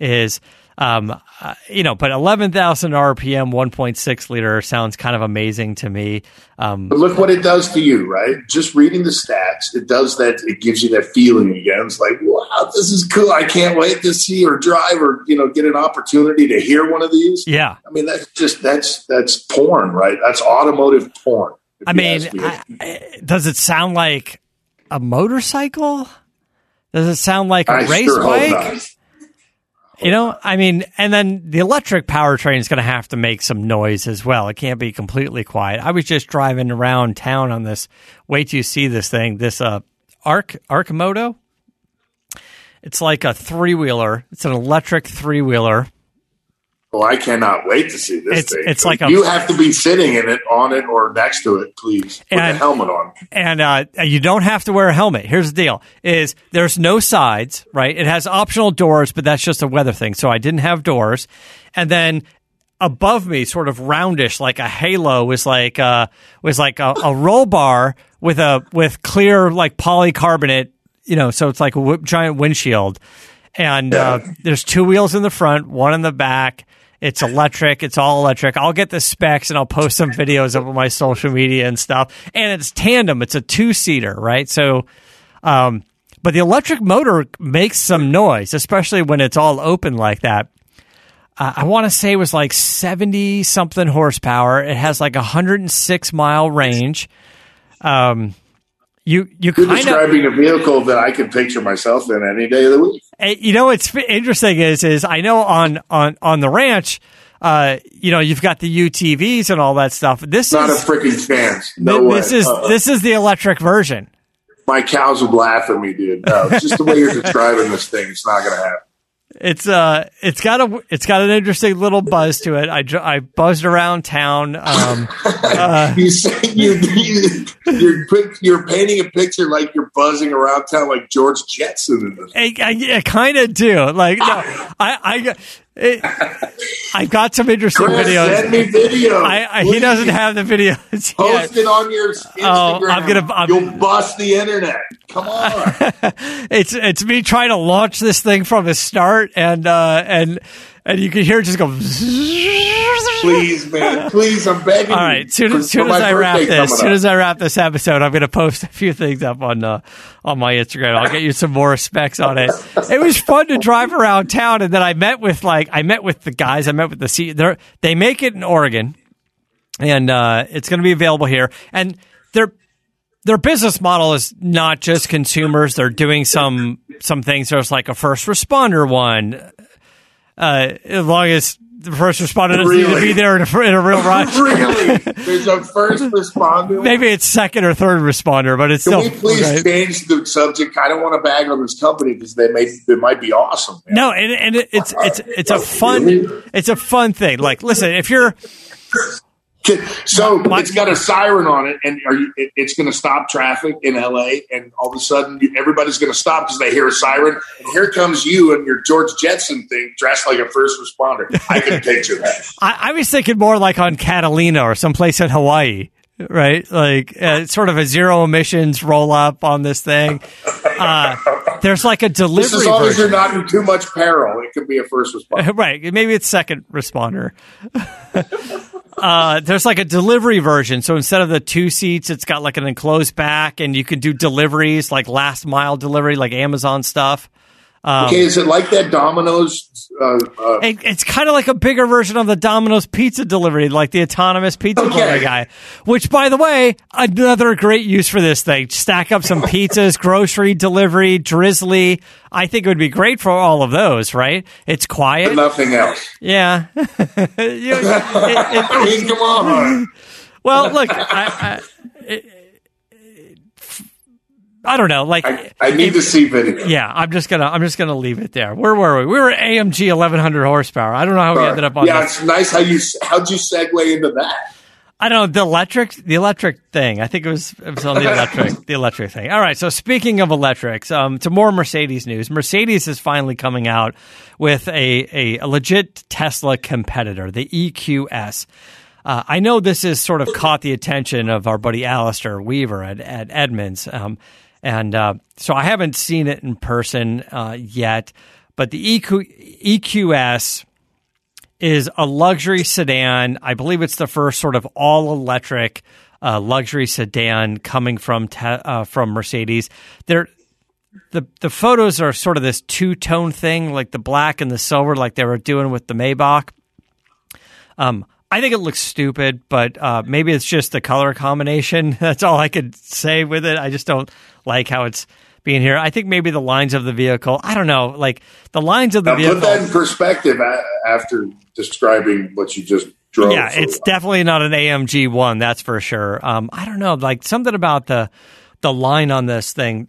is. Um, uh, you know, but 11,000 RPM, 1.6 liter sounds kind of amazing to me. Um, But look what it does to you, right? Just reading the stats, it does that. It gives you that feeling again. It's like, wow, this is cool. I can't wait to see or drive or you know get an opportunity to hear one of these. yeah. I mean, that's just that's that's porn, right? That's automotive porn. I mean, me. I, does it sound like a motorcycle? Does it sound like a I race sure bike? You know, I mean, and then the electric powertrain is going to have to make some noise as well. It can't be completely quiet. I was just driving around town on this. Wait till you see this thing. This uh, Arc Arcimoto. It's like a three wheeler. It's an electric three wheeler. Well, I cannot wait to see this It's- thing. it's like a- you have to be sitting in it, on it, or next to it, please. Put And- a helmet on. and uh, you don't have to wear a helmet. Here's the deal: is there's no sides, right? It has optional doors, but that's just a weather thing. So I didn't have doors, and then above me, sort of roundish, like a halo, was like uh, was like a, a roll bar with a with clear like polycarbonate, you know, so it's like a w- giant windshield. And uh, there's two wheels in the front, one in the back. It's electric. It's all electric. I'll get the specs and I'll post some videos up on my social media and stuff. And it's tandem. It's a two seater, right? So, um, but the electric motor makes some noise, especially when it's all open like that. Uh, I want to say it was like 70 something horsepower. It has like a 106 mile range. Um, you you You're kind of describing a vehicle that I can picture myself in any day of the week. You know what's interesting is is I know on on on the ranch, uh, you know, you've got the UTVs and all that stuff. This Not a is freaking chance. No th- way. this is Uh-uh. this is the electric version. My cows would laugh at me, dude. No, it's just the way you're describing this thing. It's not going to happen. It's uh, it's got a it's got an interesting little buzz to it. I I buzzed around town. Um, you say you, you you're you're painting a picture like you're buzzing around town like George Jetson. I, I, I kind of do. Like, no, I I it, I got some interesting Chris, videos. Send me videos. I, I he doesn't have the videos yet. Post it on your Instagram. Oh, I'm gonna- I'm- You'll bust the internet. Come on. it's it's me trying to launch this thing from the start and uh and and you can hear it just go Please, man. Please, I'm begging all right soon, For- as soon for as i wrap this soon up. as i wrap this episode i'm going to post a few things up on uh on my instagram i'll get you some more specs on it it was fun to drive around town and then i met with like i met with the guys i met with the C- they they make it in oregon and uh it's going to be available here and they're their business model is not just consumers. They're doing some some things. There's like a first responder one. Uh, as long as the first responder doesn't need to be there in a, in a real rush. really? There's a first responder. Maybe it's second or third responder, but it's Can still we please change the subject? I don't want to bag on this company because they may it might be awesome. man. no. And, and it's it's it's a fun it's a fun thing. Like, listen, if you're So My- it's got a siren on it, and are you, it, it's going to stop traffic in LA. And all of a sudden, you, everybody's going to stop because they hear a siren. And here comes you and your George Jetson thing, dressed like a first responder. I can picture that. I, I was thinking more like on Catalina or someplace in Hawaii, right? Like uh, sort of a zero emissions roll up on this thing. Uh, there's like a delivery Just as long as version. you're not in too much peril, it could be a first responder. right. Maybe it's second responder. Uh, there's like a delivery version. So instead of the two seats, it's got like an enclosed back and you can do deliveries like last mile delivery, like Amazon stuff. Okay, is it like that Domino's? Uh, uh, It, it's kind of like a bigger version of the Domino's pizza delivery, like the autonomous pizza Okay. delivery guy. Which, by the way, another great use for this thing. Stack up some pizzas, grocery delivery, Drizly. I think it would be great for all of those, right? It's quiet. nothing else. Yeah. You- it- it- come on. well, look, I, I, I don't know. Like, I, I need to see video. yeah, I'm just gonna, I'm just gonna leave it there. Where were we? We were AMG 1100 horsepower. I don't know how we ended up on yeah, this. it's nice how you how'd you segue into that. I don't know the electric, the electric thing. I think it was it was on the electric, the electric thing. All right. So speaking of electrics, um, to more Mercedes news. Mercedes is finally coming out with a a, a legit Tesla competitor, the EQS. uh, I know this has sort of caught the attention of our buddy Alistair Weaver at, at Edmunds. Um, and uh, so I haven't seen it in person uh, yet, but the EQ, EQS is a luxury sedan. I believe it's the first sort of all electric uh, luxury sedan coming from te- uh, from Mercedes. They're the the photos are sort of this two tone thing, like the black and the silver, like they were doing with the Maybach. Um, I think it looks stupid, but uh, maybe it's just the color combination. That's all I could say with it. I just don't like how it's being here. I think maybe the lines of the vehicle. I don't know, like the lines of the now, vehicle. Put that in perspective after describing what you just drove. Yeah, it's definitely not an AMG one. That's for sure. Um, I don't know, like something about the the line on this thing.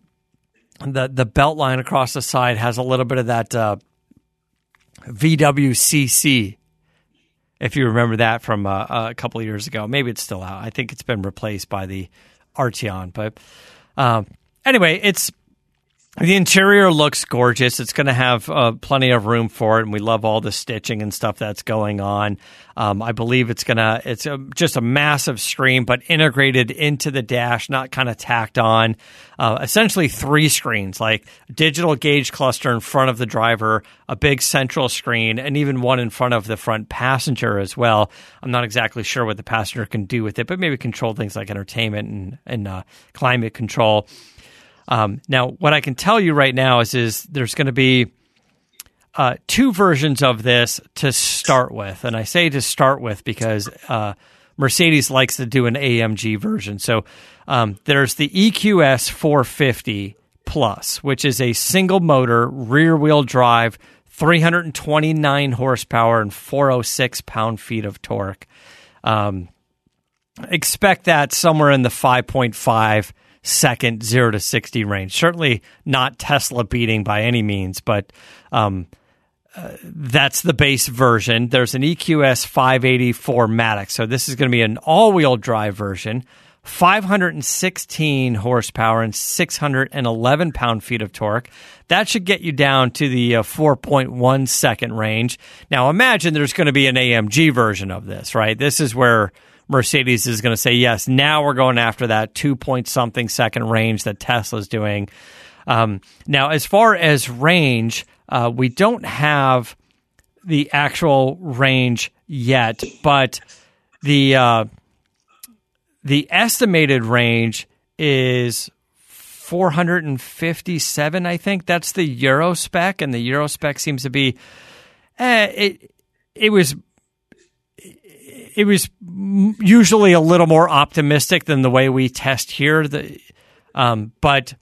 The the belt line across the side has a little bit of that uh, VWCC if you remember that from uh, a couple years ago. Maybe it's still out. I think it's been replaced by the Arteon. But um, anyway, it's the interior looks gorgeous. It's going to have uh, plenty of room for it, and we love all the stitching and stuff that's going on. Um, I believe it's gonna it's a, just a massive screen, but integrated into the dash, not kind of tacked on. Uh, essentially, three screens, like digital gauge cluster in front of the driver, a big central screen, and even one in front of the front passenger as well. I'm not exactly sure what the passenger can do with it, but maybe control things like entertainment and, and uh, climate control. Um, now, what I can tell you right now is, is there's going to be uh, two versions of this to start with, and I say to start with because uh, Mercedes likes to do an AMG version. So um, there's the EQS 450 Plus, which is a single motor, rear wheel drive, 329 horsepower, and 406 pound feet of torque. Um, expect that somewhere in the 5.5 second zero to 60 range. Certainly not Tesla beating by any means, but um, uh, that's the base version. There's an EQS 580 4MATIC. So this is going to be an all wheel drive version. 516 horsepower and 611 pound feet of torque. That should get you down to the uh, 4.1 second range. Now imagine there's going to be an AMG version of this, right? This is where Mercedes is going to say, yes, now we're going after that two point something second range that Tesla's doing. Um, now, as far as range, uh, we don't have the actual range yet, but the uh, the estimated range is 457. I think that's the Euro spec, and the Euro spec seems to be eh, it. It was it was usually a little more optimistic than the way we test here. The, um, but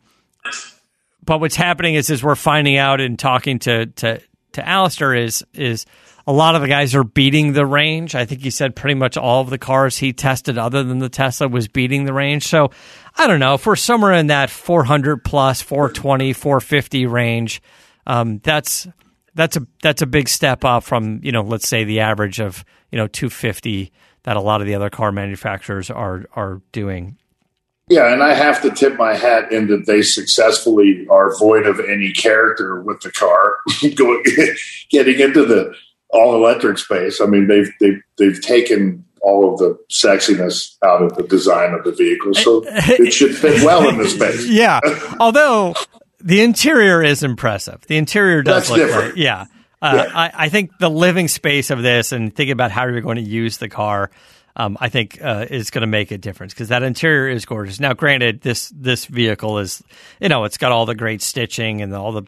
but what's happening is is we're finding out and talking to to to Alistair is is a lot of the guys are beating the range. I think he said pretty much all of the cars he tested other than the Tesla was beating the range. So I don't know if we're somewhere in that 400 plus 420 450 range. Um, that's that's a that's a big step up from you know let's say the average of you know 250 that a lot of the other car manufacturers are are doing. Yeah, and I have to tip my hat in that they successfully are void of any character with the car going getting into the all electric space. I mean, they've they've they've taken all of the sexiness out of the design of the vehicle, so it should fit well in the space. Yeah, although the interior is impressive. The interior does That's look different. Like, yeah. Uh, Yeah. I, I think the living space of this and thinking about how you're going to use the car, um, I think uh, is going to make a difference because that interior is gorgeous. Now, granted, this this vehicle is, you know, it's got all the great stitching and all the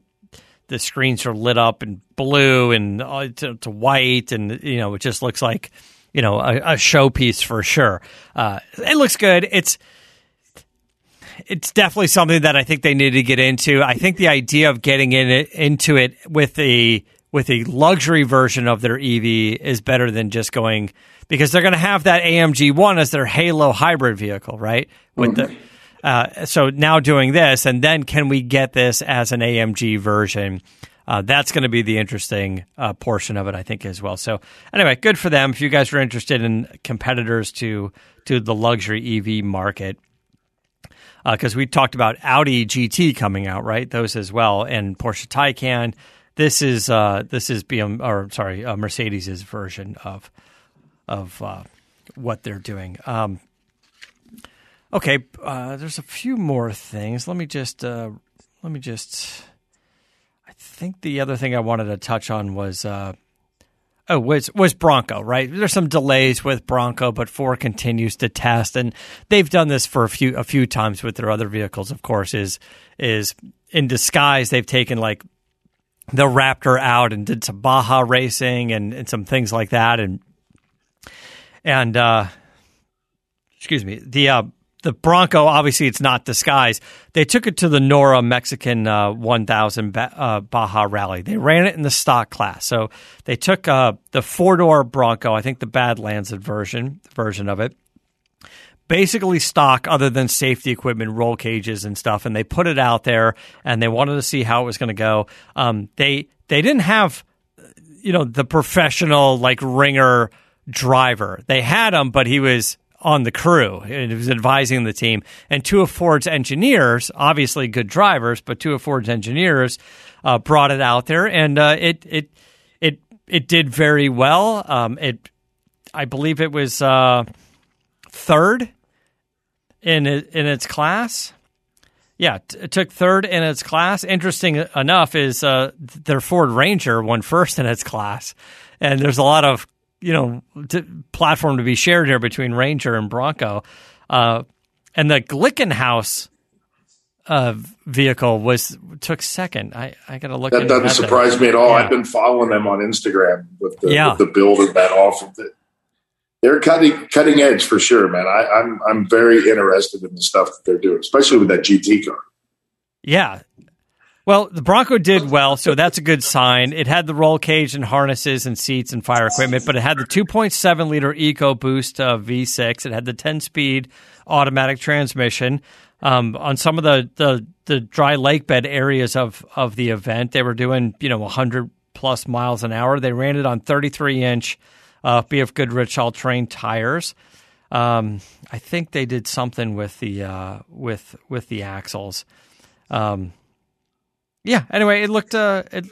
the screens are lit up in blue and uh, to, to white, and you know, it just looks like you know a, a showpiece for sure. Uh, it looks good. It's it's definitely something that I think they need to get into. I think the idea of getting in it, into it with a with a luxury version of their EV is better than just going because they're going to have that AMG one as their Halo hybrid vehicle, right? With the uh, so now doing this, and then can we get this as an AMG version? Uh, that's going to be the interesting uh, portion of it, I think, as well. So, anyway, good for them. If you guys are interested in competitors to to the luxury EV market, because we talked about Audi GT coming out, right? Those as well, and Porsche Taycan. This is uh, this is BM or sorry, uh, Mercedes's version of of uh, what they're doing. Um, okay, uh, there's a few more things. Let me just uh, let me just. I think the other thing I wanted to touch on was. Oh, was was Bronco, right? There's some delays with Bronco, but Ford continues to test, and they've done this for a few a few times with their other vehicles. Of course, is is in disguise they've taken like the Raptor out and did some Baja racing and, and some things like that, and and uh, excuse me, the uh, the Bronco, obviously, it's not disguised. They took it to the NORRA Mexican uh, 1000 uh, Baja Rally. They ran it in the stock class. So they took uh, the four door Bronco, I think the Badlands version version of it, basically stock other than safety equipment, roll cages and stuff, and they put it out there and they wanted to see how it was going to go. Um, they they didn't have you know the professional like ringer driver. They had him, but he was on the crew. It was advising the team. And two of Ford's engineers, obviously good drivers, but two of Ford's engineers uh, brought it out there, and uh, it it it it did very well. Um, it, I believe, it was uh, third in in its class. Yeah, it took third in its class. Interesting enough is uh, their Ford Ranger won first in its class, and there's a lot of you know t- platform to be shared here between Ranger and Bronco, uh, and the Glickenhaus uh, vehicle was took second. I, I got to look. At that That doesn't surprise me at all. Yeah. I've been following them on Instagram with the, yeah. with the build of that off of it. They're cutting cutting edge for sure, man. I, I'm I'm very interested in the stuff that they're doing, especially with that GT car. Yeah, well, the Bronco did well, so that's a good sign. It had the roll cage and harnesses and seats and fire equipment, but it had the 2.7 liter EcoBoost uh, V6. It had the 10 speed automatic transmission. Um, on some of the, the, the dry lake bed areas of, of the event, they were doing you know 100 plus miles an hour. They ran it on 33 inch uh, BF Goodrich all terrain tires. Um, I think they did something with the uh, with with the axles. Um, yeah. Anyway, it looked uh, it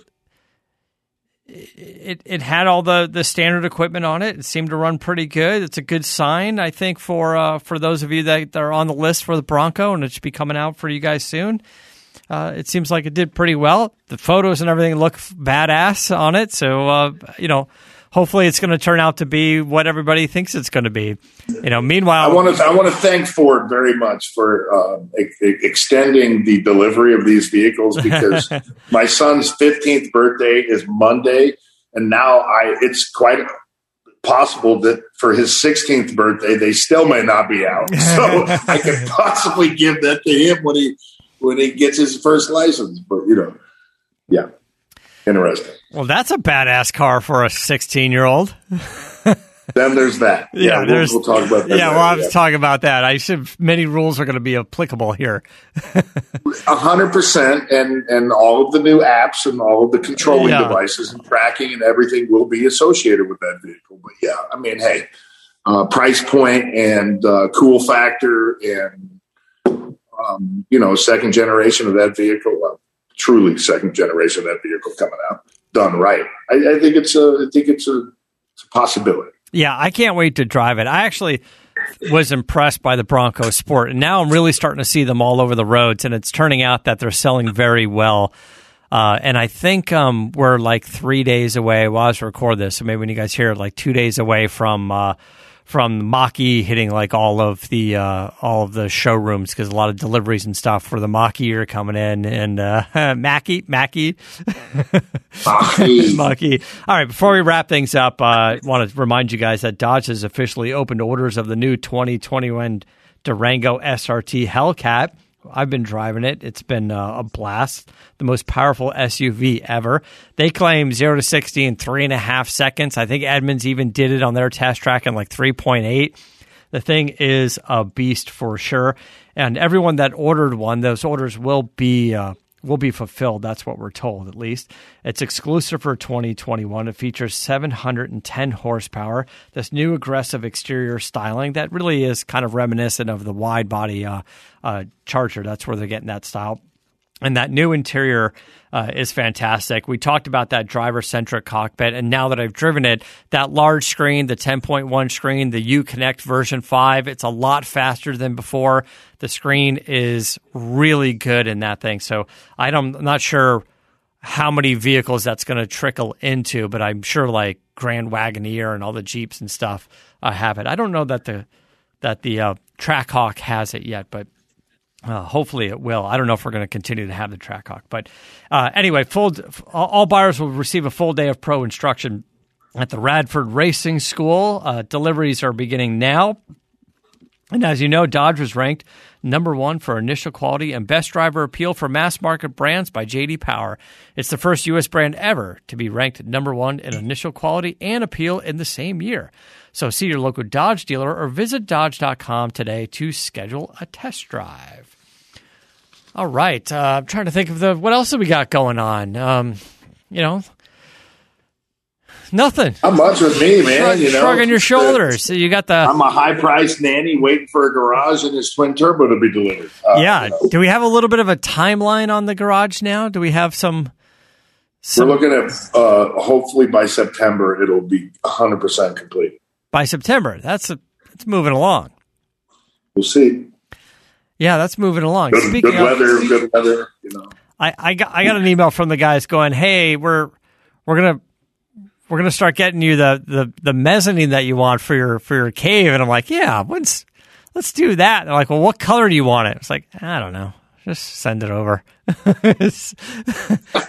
it it had all the the standard equipment on it. It seemed to run pretty good. It's a good sign, I think, for uh, for those of you that, that are on the list for the Bronco, and it should be coming out for you guys soon. Uh, it seems like it did pretty well. The photos and everything look badass on it. So uh, you know, hopefully it's going to turn out to be what everybody thinks it's going to be. You know, meanwhile, I want to I want to thank Ford very much for uh, e- extending the delivery of these vehicles because my son's 15th birthday is Monday, and now I it's quite possible that for his 16th birthday they still may not be out. So I could possibly give that to him when he when he gets his first license. But you know, yeah interesting. Well, that's a badass car for a 16 year old. then there's that. Yeah, yeah there's. We'll, we'll, talk about that. Yeah, well, I was yeah. talking about that. I should. Many rules are going to be applicable here. A hundred percent, and and all of the new apps and all of the controlling yeah. devices and tracking and everything will be associated with that vehicle. But yeah, I mean, hey, uh, price point and uh, cool factor and um, you know, second generation of that vehicle. Well, truly second generation of that vehicle coming out done right. I, I think it's a I think it's a, it's a possibility. Yeah, I can't wait to drive it. I actually was impressed by the Bronco Sport, and now I'm really starting to see them all over the roads, and it's turning out that they're selling very well. Uh, and I think um, we're like three days away. Well, I was record this, so maybe when you guys hear it, like two days away from uh, from Mach-E hitting like all of the uh, all of the showrooms because a lot of deliveries and stuff for the Mach-E are coming in and uh, Mackie Mackie Mach-E. All right, before we wrap things up, uh, I want to remind you guys that Dodge has officially opened orders of the new 2021 Durango SRT Hellcat. I've been driving it. It's been uh, a blast. The most powerful SUV ever. They claim zero to sixty in three and a half seconds. I think Edmunds even did it on their test track in like three point eight. The thing is a beast for sure. And everyone that ordered one, those orders will be uh, will be fulfilled. That's what we're told, at least. It's exclusive for 2021. It features 710 horsepower. This new aggressive exterior styling that really is kind of reminiscent of the wide body uh, uh, Charger. That's where they're getting that style. and that new interior uh, is fantastic. We talked about that driver centric cockpit, and now that I've driven it, that large screen, the 10.1 screen, the Uconnect version 5, it's a lot faster than before. The screen is really good in that thing. So I'm not sure how many vehicles that's going to trickle into, but I'm sure like Grand Wagoneer and all the Jeeps and stuff uh, have it. I don't know that the that the uh, Trackhawk has it yet, but uh, hopefully it will. I don't know if we're going to continue to have the Trackhawk, but uh, anyway, full all buyers will receive a full day of pro instruction at the Radford Racing School. Uh, deliveries are beginning now. And as you know, Dodge was ranked number one for initial quality and best driver appeal for mass market brands by JD Power. It's the first U.S. brand ever to be ranked number one in initial quality and appeal in the same year. So see your local Dodge dealer or visit Dodge.com today to schedule a test drive. All right, uh, I'm trying to think of the what else have we got going on. Um, you know, Nothing. Not much with me, man. Shrug, you know, shrugging your shoulders. So you got the. I'm a high priced nanny waiting for a garage and his twin turbo to be delivered. Uh, yeah. you know. Do we have a little bit of a timeline on the garage now? Do we have some? some We're looking at uh, hopefully by September it'll be 100 percent complete. by September. That's a, it's moving along. We'll see. Yeah, that's moving along. Good, Speaking good of, weather, good weather. You know, I, I got I got an email from the guys going, "Hey, we're we're gonna we're gonna start getting you the the the mezzanine that you want for your for your cave." And I'm like, "Yeah, let's let's do that." They're like, "Well, what color do you want it?" It's like, I don't know. Just send it over. it's,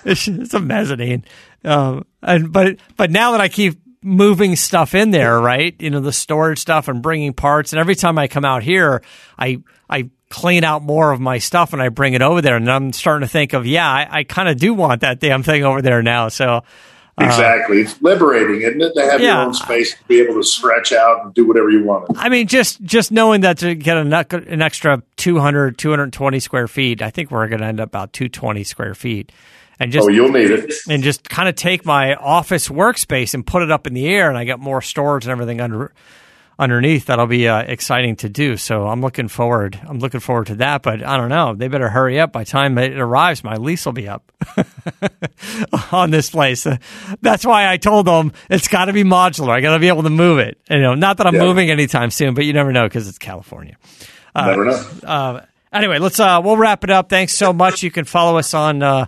it's, it's a mezzanine, um, and but but now that I keep moving stuff in there, right? You know, the storage stuff and bringing parts, and every time I come out here, I I clean out more of my stuff and I bring it over there, and I'm starting to think of, yeah, I, I kind of do want that damn thing over there now. So exactly. it's liberating, isn't it? To have Uh, yeah. your own space to be able to stretch out and do whatever you want. I mean, just just knowing that to get an, an extra 200, 220 square feet, I think we're going to end up about 220 square feet. And just Oh, you'll need it. and just kind of take my office workspace and put it up in the air, and I get more storage and everything under underneath. That'll be uh, exciting to do. So I'm looking forward. I'm looking forward to that. But I don't know. They better hurry up. By the time it arrives, my lease will be up on this place. Uh, that's why I told them it's got to be modular. I got to be able to move it. You know, not that I'm Yeah. moving anytime soon, but you never know because it's California. Never know. Uh, anyway, let's uh, we'll wrap it up. Thanks so much. You can follow us on uh,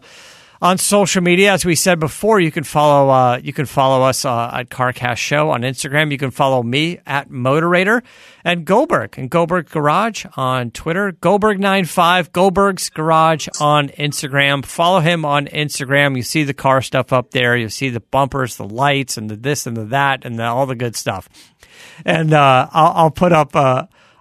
on social media, as we said before. You can follow uh, you can follow us uh, at CarCast Show on Instagram. You can follow me at Moderator and Goldberg and Goldberg Garage on Twitter. Goldberg 95 Goldberg's Garage on Instagram. Follow him on Instagram. You see the car stuff up there. You see the bumpers, the lights, and the this and the that, and the, all the good stuff. And uh, I'll, I'll put up.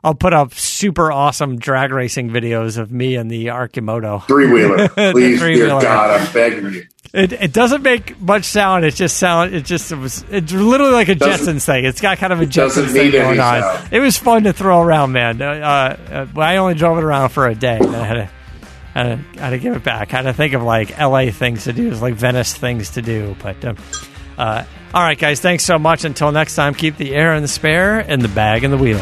I'll put up super awesome drag racing videos of me and the Arcimoto. Three wheeler. Please, dear. God, I'm begging you. It, it doesn't make much sound. It just sound. It just it was. It's literally like a Doesn't- Jetsons thing. It's got kind of a Jetsons thing going on. sound. It was fun to throw around, man. Uh, uh, I only drove it around for a day. And I had to, had to, had to give it back. had to think of like L.A. things to do, like Venice things to do. But um, uh, all right, guys, thanks so much. Until next time, keep the air in the spare and the bag in the wheel.